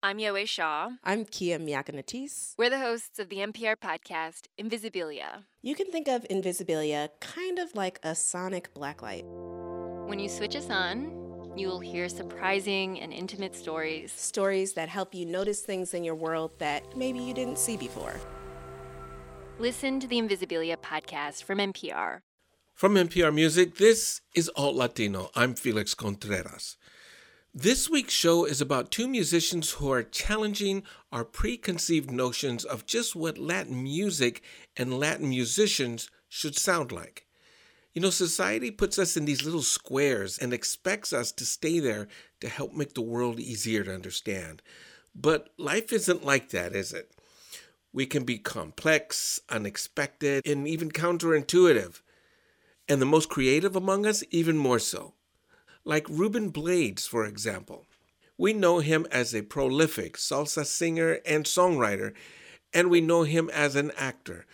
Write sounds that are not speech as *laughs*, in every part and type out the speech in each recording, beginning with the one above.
I'm Yowei Shaw. I'm Kia Miakka Natisse. We're the hosts of the NPR podcast, Invisibilia. You can think of Invisibilia kind of like a sonic blacklight. When you switch us on, you will hear surprising and intimate stories. Stories that help you notice things in your world that maybe you didn't see before. Listen to the Invisibilia podcast from NPR. From NPR Music, this is Alt Latino. I'm Felix Contreras. This week's show is about two musicians who are challenging our preconceived notions of just what Latin music and Latin musicians should sound like. You know, society puts us in these little squares and expects us to stay there to help make the world easier to understand. But life isn't like that, is it? We can be complex, unexpected, and even counterintuitive. And the most creative among us, even more so like Ruben Blades, for example. We know him as a prolific salsa singer and songwriter, and we know him as an actor.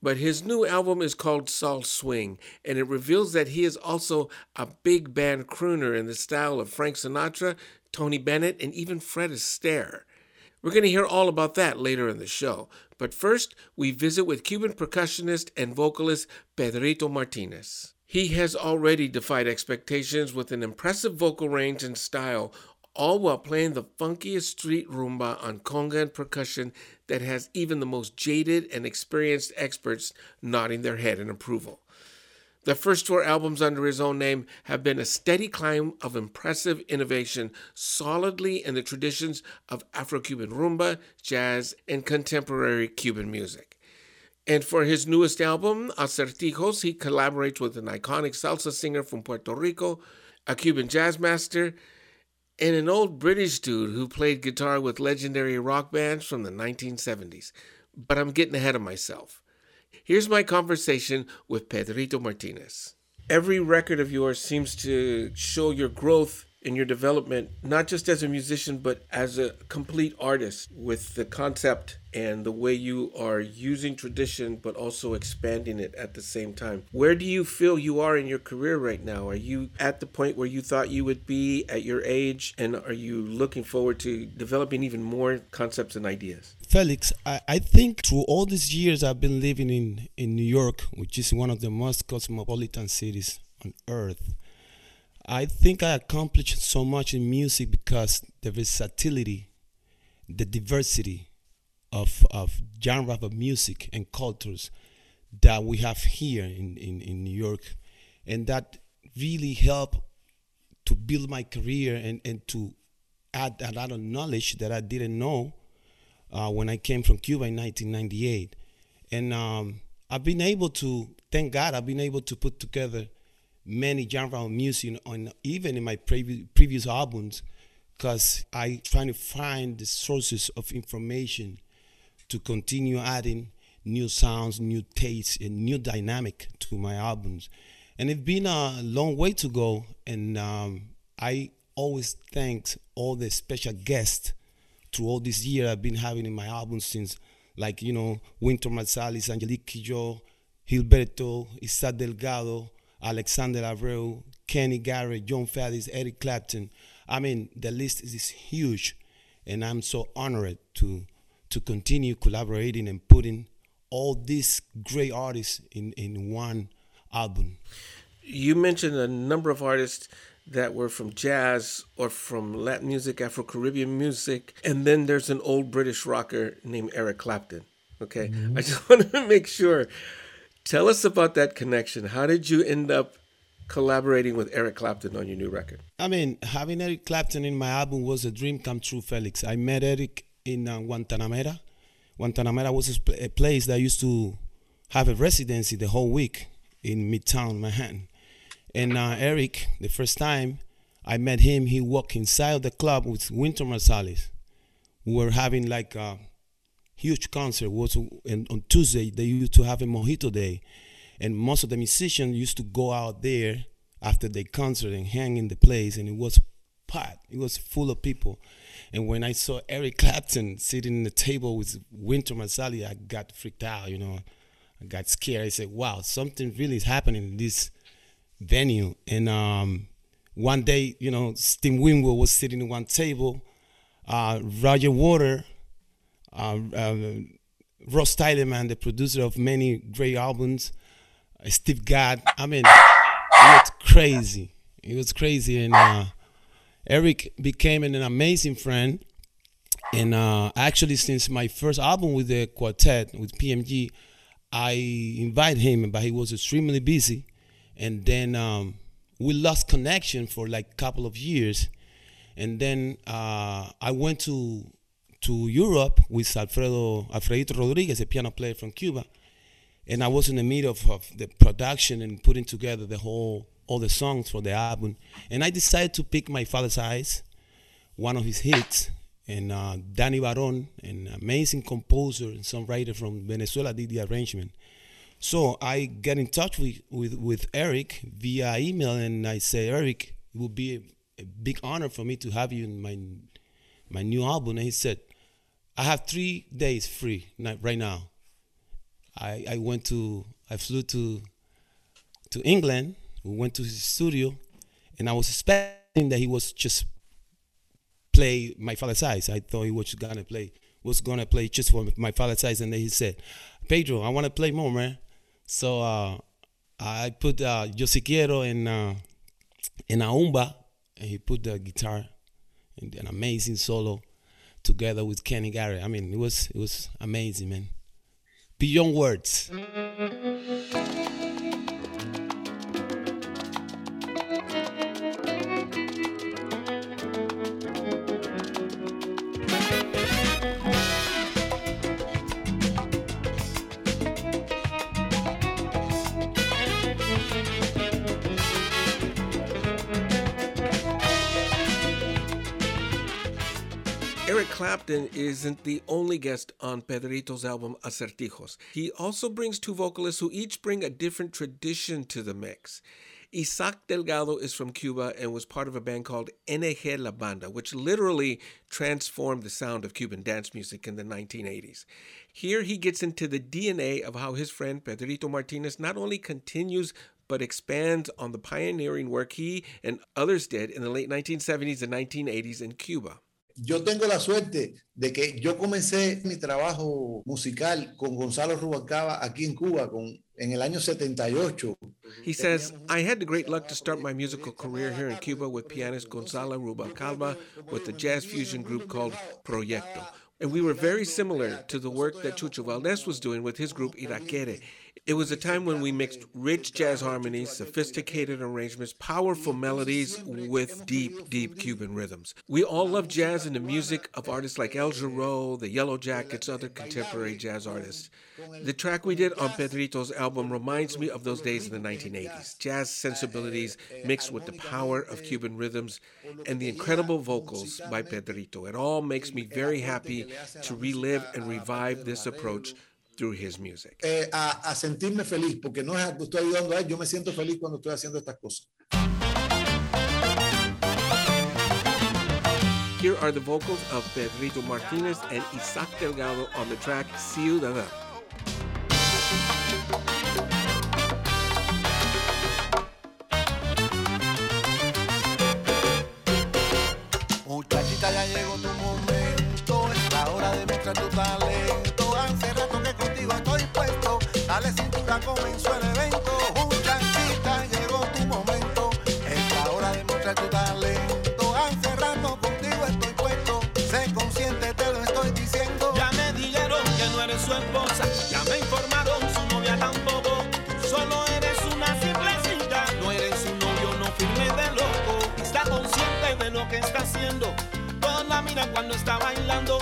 But his new album is called Salswing, and it reveals that he is also a big band crooner in the style of Frank Sinatra, Tony Bennett, and even Fred Astaire. We're going to hear all about that later in the show. But first, we visit with Cuban percussionist and vocalist Pedrito Martinez. He has already defied expectations with an impressive vocal range and style, all while playing the funkiest street rumba on conga and percussion that has even the most jaded and experienced experts nodding their head in approval. The first four albums under his own name have been a steady climb of impressive innovation, solidly in the traditions of Afro Cuban rumba, jazz, and contemporary Cuban music. And for his newest album, Acertijos, he collaborates with an iconic salsa singer from Puerto Rico, a Cuban jazz master, and an old British dude who played guitar with legendary rock bands from the 1970s. But I'm getting ahead of myself. Here's my conversation with Pedrito Martinez. Every record of yours seems to show your growth in your development, not just as a musician, but as a complete artist with the concept and the way you are using tradition, but also expanding it at the same time. Where do you feel you are in your career right now? Are you at the point where you thought you would be at your age? And are you looking forward to developing even more concepts and ideas? Felix, I, I think through all these years I've been living in, in New York, which is one of the most cosmopolitan cities on earth I think I accomplished so much in music because the versatility, the diversity of, of genre of music and cultures that we have here in, in, in New York. And that really helped to build my career and, and to add a lot of knowledge that I didn't know uh, when I came from Cuba in 1998. And um, I've been able to, thank God, I've been able to put together many genre of music on even in my previous previous albums because I trying to find the sources of information to continue adding new sounds, new tastes, and new dynamic to my albums. And it's been a long way to go, and um, I always thank all the special guests through all this year I've been having in my albums since, like you know, Wynton Marsalis, Angelique Kidjo, Gilberto, Isa Delgado, Alexander Abreu, Kenny Garrett, Jon Faddis, Eric Clapton. I mean, the list is huge, and I'm so honored to to continue collaborating and putting all these great artists in in one album. You mentioned a number of artists that were from jazz or from Latin music, Afro Caribbean music, and then there's an old British rocker named Eric Clapton. Okay, mm-hmm. I just *laughs* want to make sure Tell us about that connection. How did you end up collaborating with Eric Clapton on your new record? I mean, having Eric Clapton in my album was a dream come true, Felix. I met Eric in uh, Guantanamera. Guantanamera was a place that used to have a residency the whole week in Midtown Manhattan. And uh, Eric, the first time I met him, he walked inside the club with Wynton Marsalis. We were having like uh, huge concert was and on Tuesday. They used to have a mojito day, and most of the musicians used to go out there after the concert and hang in the place, and it was packed. It was full of people. And when I saw Eric Clapton sitting in the table with Wynton Marsalis, I got freaked out. You know, I got scared. I said, "Wow, something really is happening in this venue." And um, one day, you know, Steve Winwood was sitting at one table uh, Roger Water, Russ Titelman, the producer of many great albums, uh, Steve Gadd. I mean, it was crazy. It was crazy, and uh, Eric became an amazing friend. And uh, actually, since my first album with the quartet with PMG, I invited him, but he was extremely busy. And then um, we lost connection for like a couple of years. And then uh, I went to to Europe with Alfredo Alfredito Rodriguez, a piano player from Cuba, and I was in the middle of, of the production and putting together the whole all the songs for the album. And I decided to pick My Father's Eyes, one of his hits, and uh, Danny Baron, an amazing composer and songwriter from Venezuela, did the arrangement. So I get in touch with, with, with Eric via email, and I say, Eric, it would be a, a big honor for me to have you in my my new album. And he said, I have three days free right now. I, I went to, I flew to, to England. We went to his studio, and I was expecting that he was just play my father's eyes. I thought he was gonna play, was gonna play just for my father's eyes, and then he said, "Pedro, I want to play more, man." So uh, I put uh, Yo Si Quiero in uh, in Aumba, and he put the guitar and an amazing solo together with Kenny Garrett. I mean, it was it was amazing, man. Beyond words. Clapton isn't the only guest on Pedrito's album Acertijos. He also brings two vocalists who each bring a different tradition to the mix. Isaac Delgado is from Cuba and was part of a band called NG La Banda, which literally transformed the sound of Cuban dance music in the 1980s. Here he gets into the DNA of how his friend Pedrito Martinez not only continues but expands on the pioneering work he and others did in the late 1970s and 1980s in Cuba. Yo tengo la suerte de que yo comencé mi trabajo musical con Gonzalo Rubalcaba aquí en Cuba con, en el año 78. He says, I had the great luck to start my musical career here in Cuba with pianist Gonzalo Rubalcaba with a jazz fusion group called Proyecto. And we were very similar to the work that Chucho Valdés was doing with his group Irakere. It was a time when we mixed rich jazz harmonies, sophisticated arrangements, powerful melodies with deep, deep Cuban rhythms. We all love jazz and the music of artists like Al Jarreau, the Yellow Jackets, other contemporary jazz artists. The track we did on Pedrito's album reminds me of those days in the 1980s. Jazz sensibilities mixed with the power of Cuban rhythms and the incredible vocals by Pedrito. It all makes me very happy to relive and revive this approach through his music. Eh, a, a, sentirme feliz, porque no es que estoy ayudando a él, yo me siento feliz cuando estoy haciendo estas cosas. Here are the vocals of Pedrito Martinez and Isaac Delgado on the track Ciudadano. Comenzó el evento. Muchachita, llegó tu momento, es la hora de mostrar tu talento. Hace rato contigo estoy puesto, sé consciente, te lo estoy diciendo. Ya me dijeron que no eres su esposa, ya me informaron su novia tampoco. Solo eres una simplecita, no eres un novio, no firme de loco. Está consciente de lo que está haciendo. Todos la miran cuando está bailando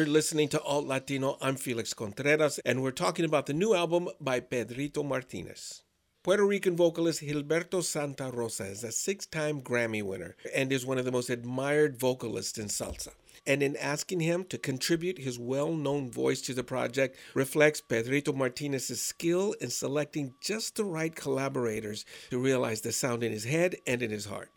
You're listening to Alt Latino. I'm Felix Contreras, and we're talking about the new album by Pedrito Martinez. Puerto Rican vocalist Gilberto Santa Rosa is a six time Grammy winner and is one of the most admired vocalists in salsa. And in asking him to contribute his well known voice to the project reflects Pedrito Martinez's skill in selecting just the right collaborators to realize the sound in his head and in his heart.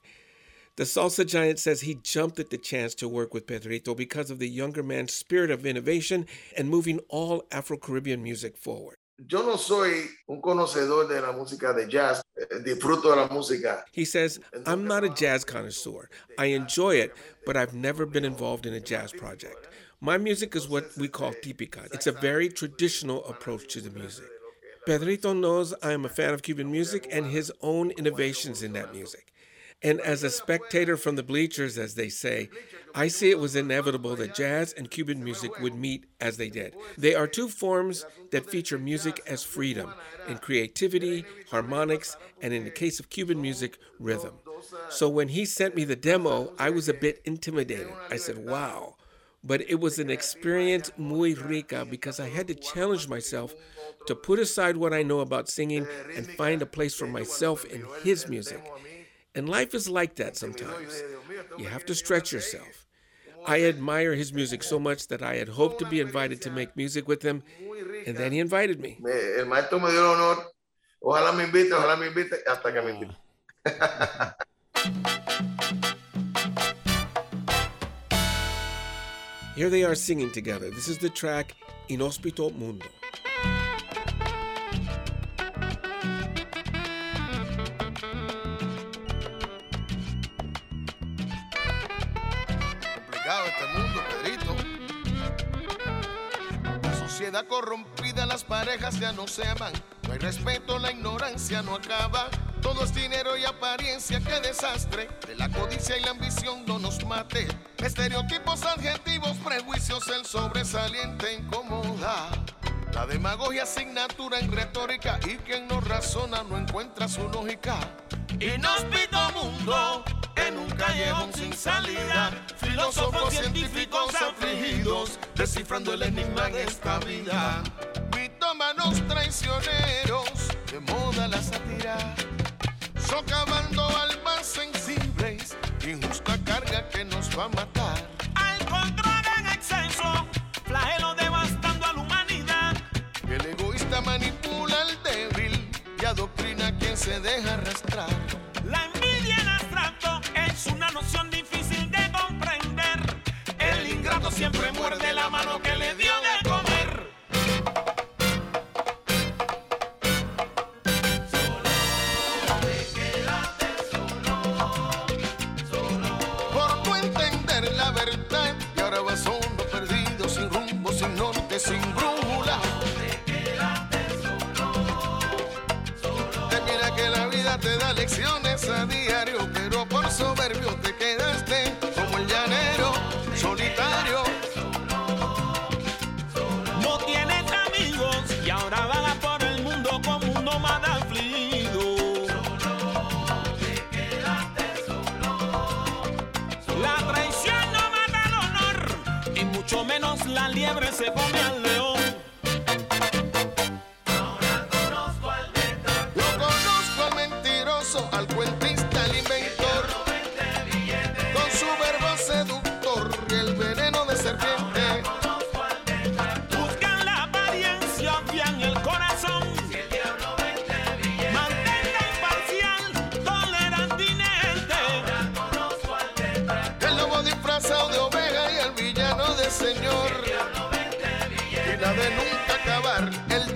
The salsa giant says he jumped at the chance to work with Pedrito because of the younger man's spirit of innovation and moving all Afro Caribbean music forward. Yo no soy un conocedor de la música de jazz, disfruto de la música. He says, I'm not a jazz connoisseur. I enjoy it, but I've never been involved in a jazz project. My music is what we call típica. It's a very traditional approach to the music. Pedrito knows I am a fan of Cuban music and his own innovations in that music. And as a spectator from the bleachers, as they say, I see it was inevitable that jazz and Cuban music would meet as they did. They are two forms that feature music as freedom in creativity, harmonics, and in the case of Cuban music, rhythm. So when he sent me the demo, I was a bit intimidated. I said, wow. But it was an experience muy rica because I had to challenge myself to put aside what I know about singing and find a place for myself in his music. And life is like that sometimes. You have to stretch yourself. I admire his eh, music so much that I had hoped to be invited to make music with him, and then he invited me. Me- el maestro me dio el honor. Ojalá me invite, ojalá me invite, hasta que me ah. invite. Here they are singing together. This is the track Inhospito Mundo. Corrompida, las parejas ya no se aman. No hay respeto, la ignorancia no acaba. Todo es dinero y apariencia, qué desastre. De la codicia y la ambición no nos mate. Estereotipos, adjetivos, prejuicios, el sobresaliente incomoda. La demagogia asignatura en retórica y quien no razona no encuentra su lógica. Inhóspito mundo en un callejón sin salida. Filósofos científicos afligidos descifrando el enigma de esta vida. Mitómanos traicioneros de moda la sátira. Socavando almas sensibles, injusta carga que nos va a matar. Al control en exceso, flagelo devastando a la humanidad. El egoísta manipula al débil y adoctrina a quien se deja arrastrar.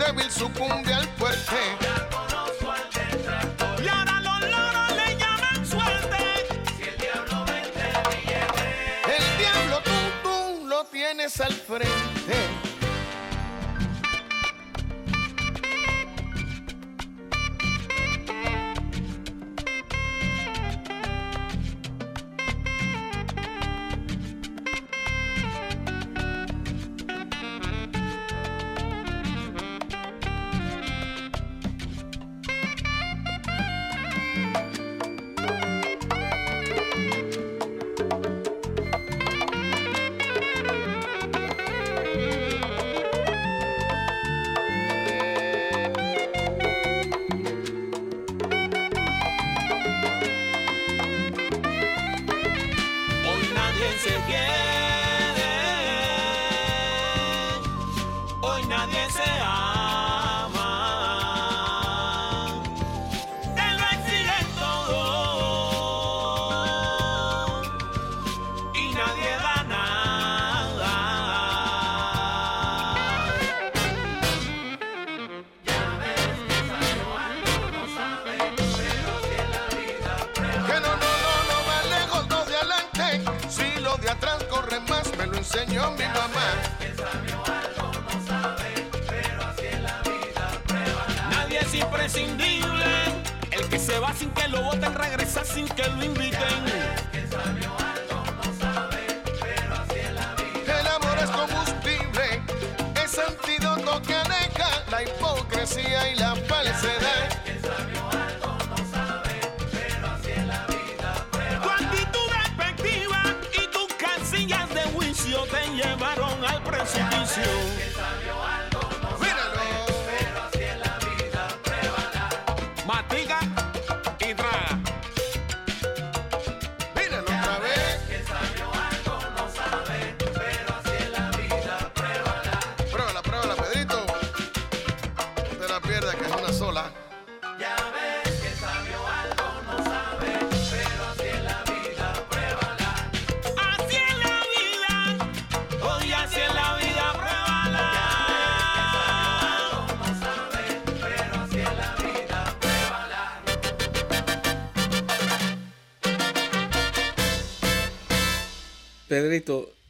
Débil sucumbe al fuerte. Y ahora los loros le llaman suerte. El diablo tú, tú lo tienes al frente.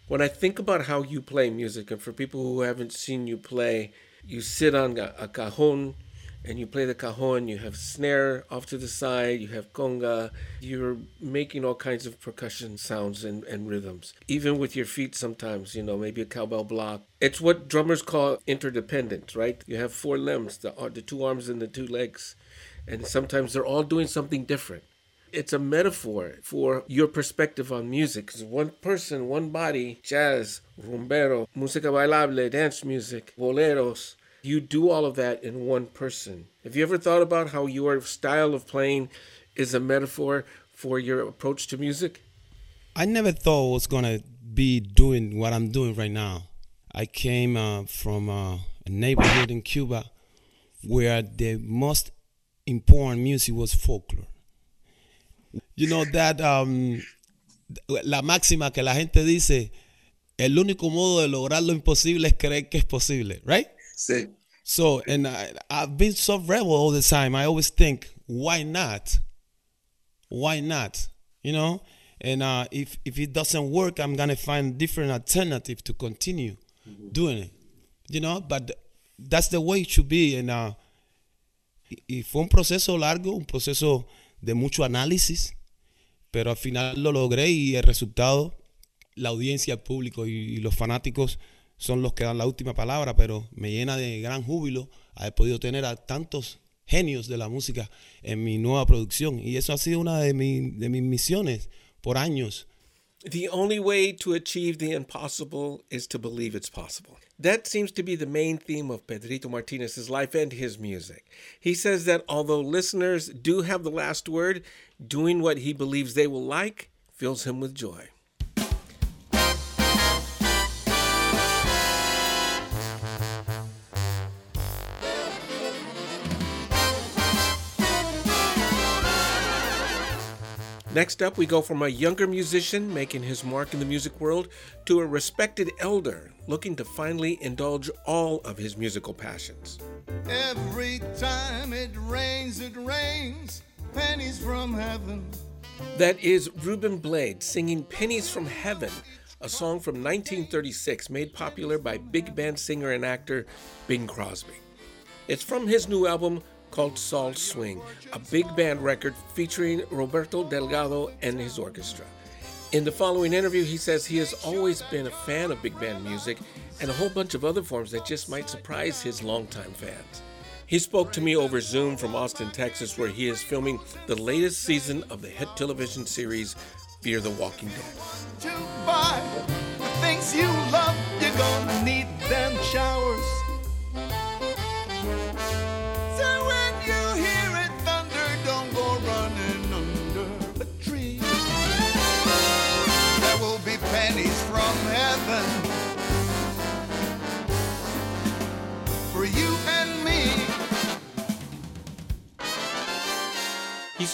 When I think about how you play music, and for people who haven't seen you play, you sit on a, a cajon and you play the cajon, you have snare off to the side, you have conga, you're making all kinds of percussion sounds and, and rhythms. Even with your feet sometimes, you know, maybe a cowbell block. It's what drummers call interdependent, right? You have four limbs, the, the two arms and the two legs, and sometimes they're all doing something different. It's a metaphor for your perspective on music. Because one person, one body, jazz, rumbero, música bailable, dance music, boleros, you do all of that in one person. Have you ever thought about how your style of playing is a metaphor for your approach to music? I never thought I was gonna be doing what I'm doing right now. I came uh, from uh, a neighborhood in Cuba where the most important music was folklore. You know that um, la máxima que la gente dice, el único modo de lograr lo imposible es creer que es posible, right? Sí. So, and I, I've been so rebel all the time. I always think, why not? Why not? You know, and uh, if if it doesn't work, I'm gonna find different alternative to continue doing it. You know, but that's the way it should be. And uh, y fue un proceso largo, un proceso de mucho análisis, pero al final lo logré y el resultado, la audiencia, el público y, los fanáticos son los que dan la última palabra, pero me llena de gran júbilo haber podido tener a tantos genios de la música en mi nueva producción. Y eso ha sido una de, de mis misiones por años. The only way to achieve the impossible is to believe it's possible. That seems to be the main theme of Pedrito Martinez's life and his music. He says that although listeners do have the last word, doing what he believes they will like fills him with joy. Next up, we go from a younger musician making his mark in the music world to a respected elder looking to finally indulge all of his musical passions. Every time it rains, it rains pennies from heaven. That is Ruben Blade singing Pennies from Heaven, a song from 1936 made popular by big band singer and actor Bing Crosby. It's from his new album called Salswing, a big band record featuring Roberto Delgado and his orchestra. In the following interview, he says he has always been a fan of big band music and a whole bunch of other forms that just might surprise his longtime fans. He spoke to me over Zoom from Austin, Texas, where he is filming the latest season of the hit television series Fear the Walking Dead.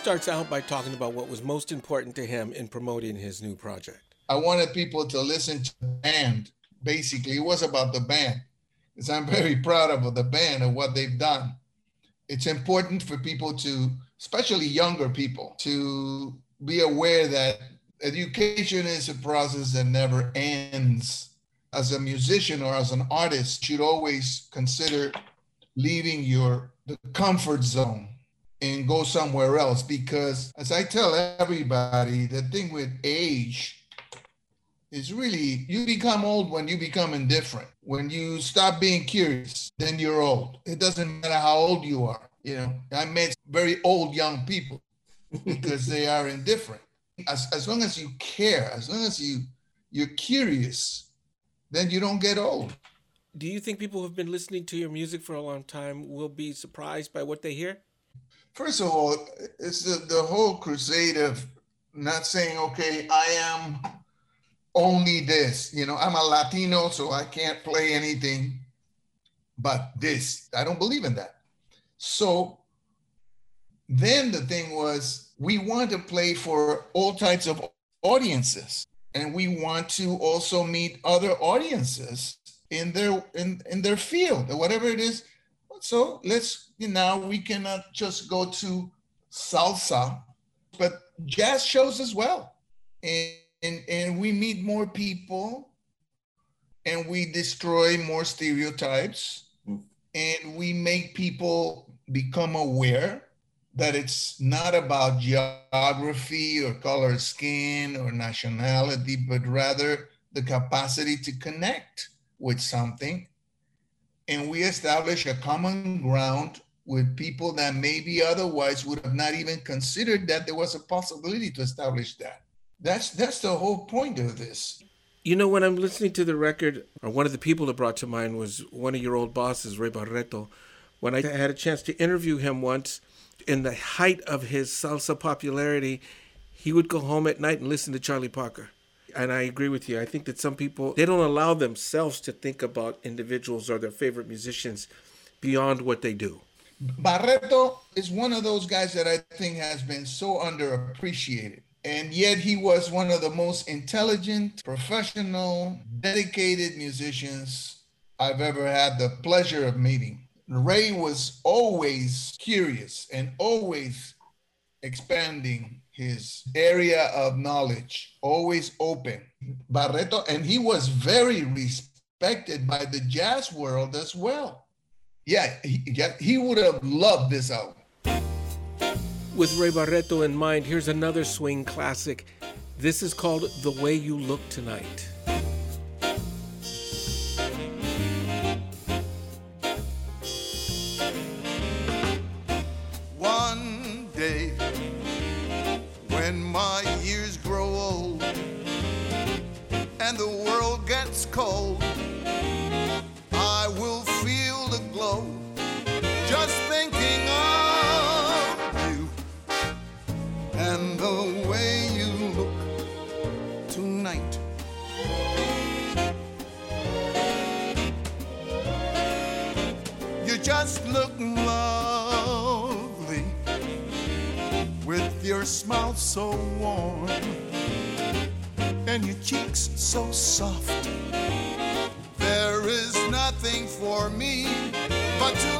Starts out by talking about what was most important to him in promoting his new project. I wanted people to listen to the band. Basically, it was about the band. Because I'm very *laughs* proud of the band and what they've done. It's important for people to, especially younger people, to be aware that education is a process that never ends. As a musician or as an artist, you should always consider leaving your the comfort zone and go somewhere else because as I tell everybody, the thing with age is really you become old when you become indifferent. When you stop being curious, then you're old. It doesn't matter how old you are. You know, I met very old young people *laughs* because they are indifferent. As, as long as you care, as long as you you're curious, then you don't get old. Do you think people who have been listening to your music for a long time will be surprised by what they hear? First of all, it's the, the whole crusade of not saying, okay, I am only this. You know, I'm a Latino, so I can't play anything but this. I don't believe in that. So then the thing was, we want to play for all types of audiences, and we want to also meet other audiences in their in, in their field or whatever it is. So let's you know we cannot just go to salsa, but jazz shows as well, and and, and we meet more people, and we destroy more stereotypes, mm. and we make people become aware that it's not about geography or color of skin or nationality, but rather the capacity to connect with something. And we establish a common ground with people that maybe otherwise would have not even considered that there was a possibility to establish that. That's that's the whole point of this. You know, when I'm listening to the record, or one of the people that brought to mind was one of your old bosses, Ray Barretto. When I had a chance to interview him once, in the height of his salsa popularity, he would go home at night and listen to Charlie Parker. And I agree with you. I think that some people they don't allow themselves to think about individuals or their favorite musicians beyond what they do. Barretto is one of those guys that I think has been so underappreciated. And yet he was one of the most intelligent, professional, dedicated musicians I've ever had the pleasure of meeting. Ray was always curious and always expanding his area of knowledge, always open. Barretto, and he was very respected by the jazz world as well. Yeah, he, yeah, he would have loved this album. With Ray Barretto in mind, here's another swing classic. This is called The Way You Look Tonight. One day, when my years grow old and the world gets cold, so soft. There is nothing for me but to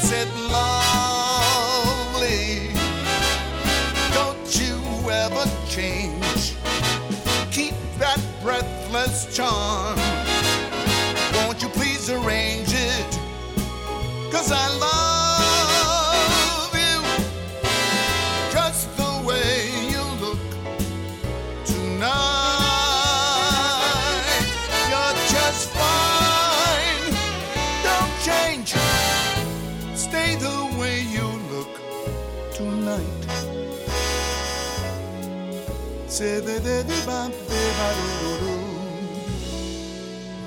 Said, lovely, don't you ever change. Keep that breathless charm.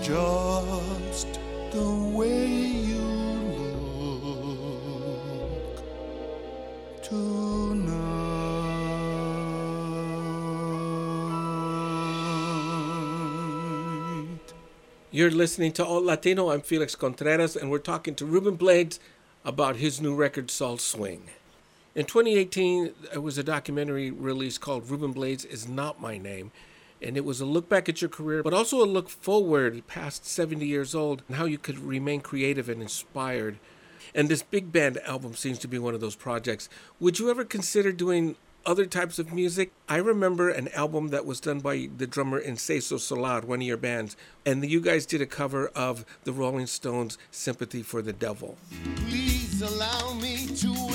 Just the way you look tonight. You're listening to Alt Latino. I'm Felix Contreras, and we're talking to Ruben Blades about his new record, Salswing. In 2018, there was a documentary release called Ruben Blades is Not My Name. And it was a look back at your career, but also a look forward past 70 years old and how you could remain creative and inspired. And this big band album seems to be one of those projects. Would you ever consider doing other types of music? I remember an album that was done by the drummer in Seis del Solar, one of your bands, and you guys did a cover of the Rolling Stones' Sympathy for the Devil. Please allow me to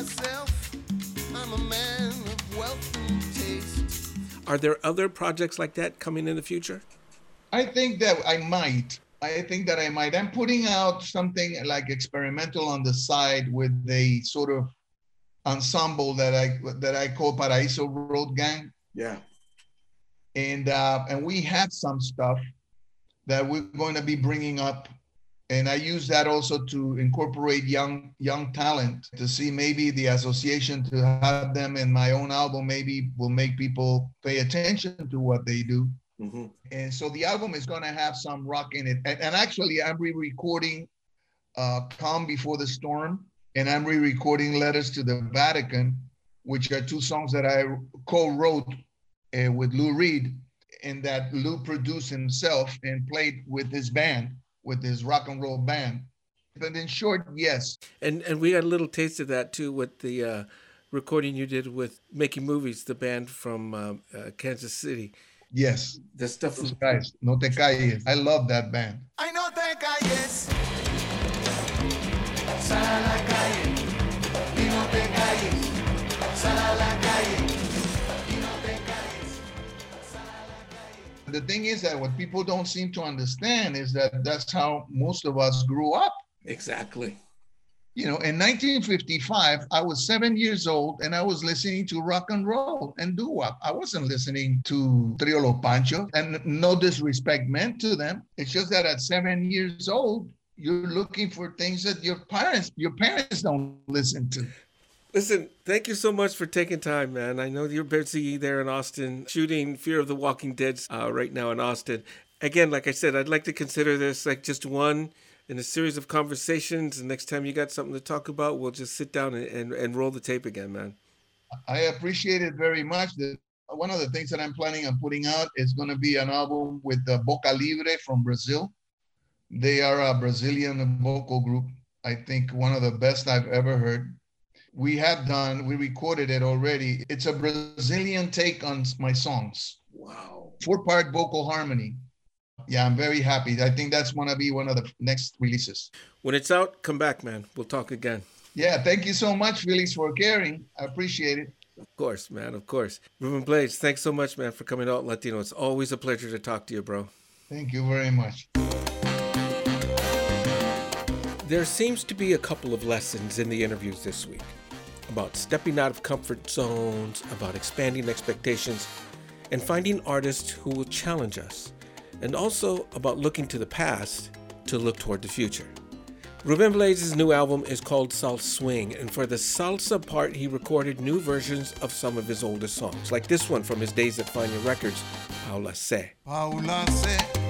myself. I'm a man of wealth and taste. Are there other projects like that coming in the future? I think that I might. I think that I might. I'm putting out something like experimental on the side with a sort of ensemble that I that I call Paraíso Road Gang, Yeah. and uh, and we have some stuff that we're going to be bringing up, and I use that also to incorporate young young talent to see maybe the association to have them in my own album maybe will make people pay attention to what they do. hmm And so the album is going to have some rock in it. And, and actually, I'm re recording uh, Calm Before the Storm, and I'm re recording Letters to the Vatican, which are two songs that I co wrote uh, with Lou Reed, and that Lou produced himself and played with his band, with his rock and roll band. But in short, yes, And and we got a little taste of that too with the uh, recording you did with Making Movies, the band from uh, uh, Kansas City. yes. The stuff Those guys, No Te Calles. I love that band. Ay, no te calles. The thing is that what people don't seem to understand is that that's how most of us grew up. Exactly. You know, in 1955, I was seven years old and I was listening to rock and roll and doo wop. I wasn't listening to Trio Los Panchos, and no disrespect meant to them. It's just that at seven years old, you're looking for things that your parents, your parents don't listen to. Listen, thank you so much for taking time, man. I know you're busy there in Austin shooting Fear of the Walking Dead uh, right now in Austin. Again, like I said, I'd like to consider this like just one in a series of conversations. And next time you got something to talk about, we'll just sit down and, and, and roll the tape again, man. I appreciate it very much. The, one of the things that I'm planning on putting out is going to be an album with the Boca Livre from Brazil. They are a Brazilian vocal group. I think one of the best I've ever heard. We have done, we recorded it already. It's a Brazilian take on my songs, Wow. four part vocal harmony. Yeah, I'm very happy. I think that's going to be one of the next releases. When it's out, come back, man. We'll talk again. Yeah, thank you so much, Felix, for caring. I appreciate it. Of course, man. Of course. Ruben Blades, thanks so much, man, for coming out Latino. It's always a pleasure to talk to you, bro. Thank you very much. There seems to be a couple of lessons in the interviews this week about stepping out of comfort zones, about expanding expectations, and finding artists who will challenge us, and also about looking to the past to look toward the future. Ruben Blades' new album is called Salswing, and for the salsa part, he recorded new versions of some of his oldest songs, like this one from his days at Fania Records, Paula C. Paula C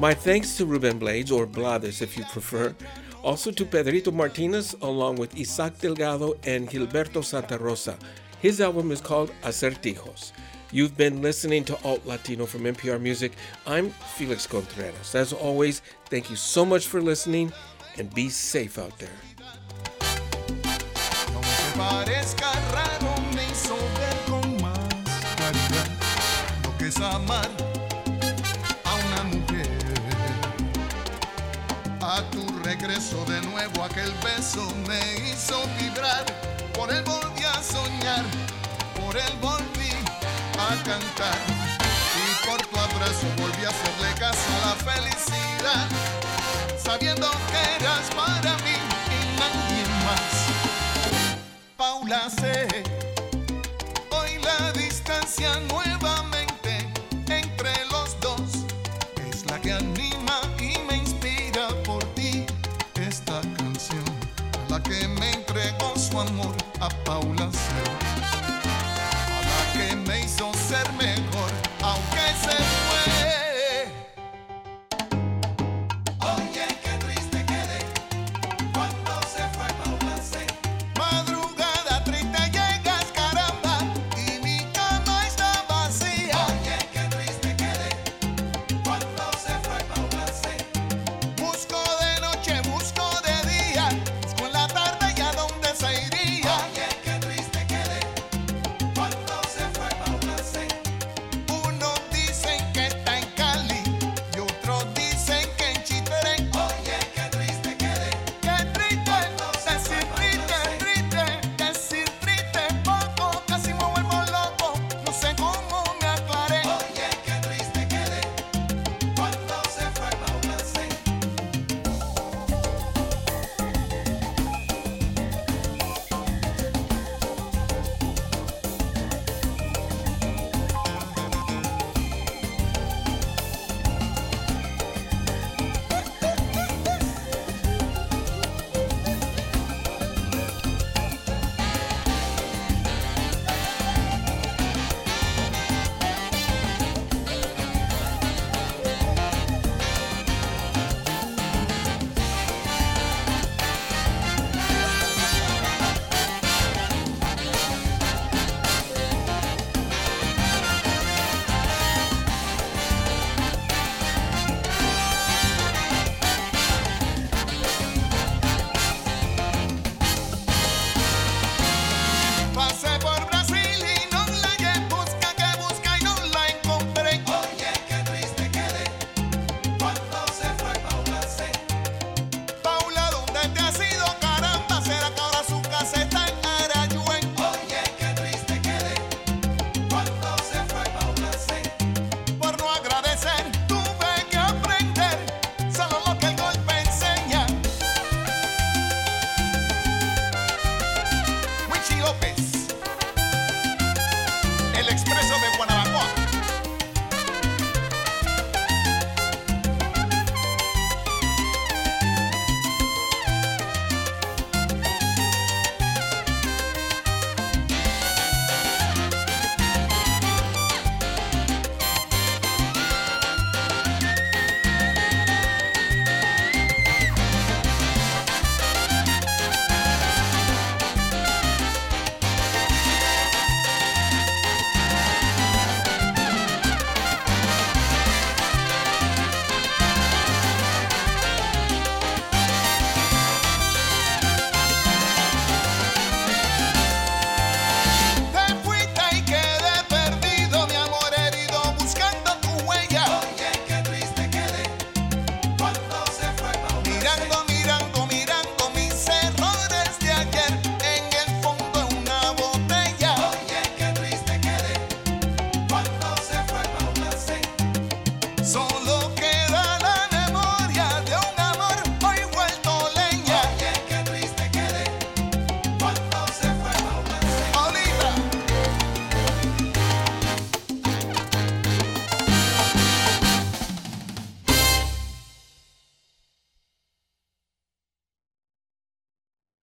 My thanks to Ruben Blades, or Blades if you prefer, also to Pedrito Martinez, along with Isaac Delgado and Gilberto Santa Rosa. His album is called Acertijos. You've been listening to Alt Latino from NPR Music. I'm Felix Contreras. As always, thank you so much for listening and be safe out there. Regreso de nuevo, aquel beso me hizo vibrar. Por él volví a soñar, por él volví a cantar. Y por tu abrazo volví a hacerle caso a la felicidad, sabiendo que eras para mí y nadie más. Paula sé, hoy la distancia nuevamente amor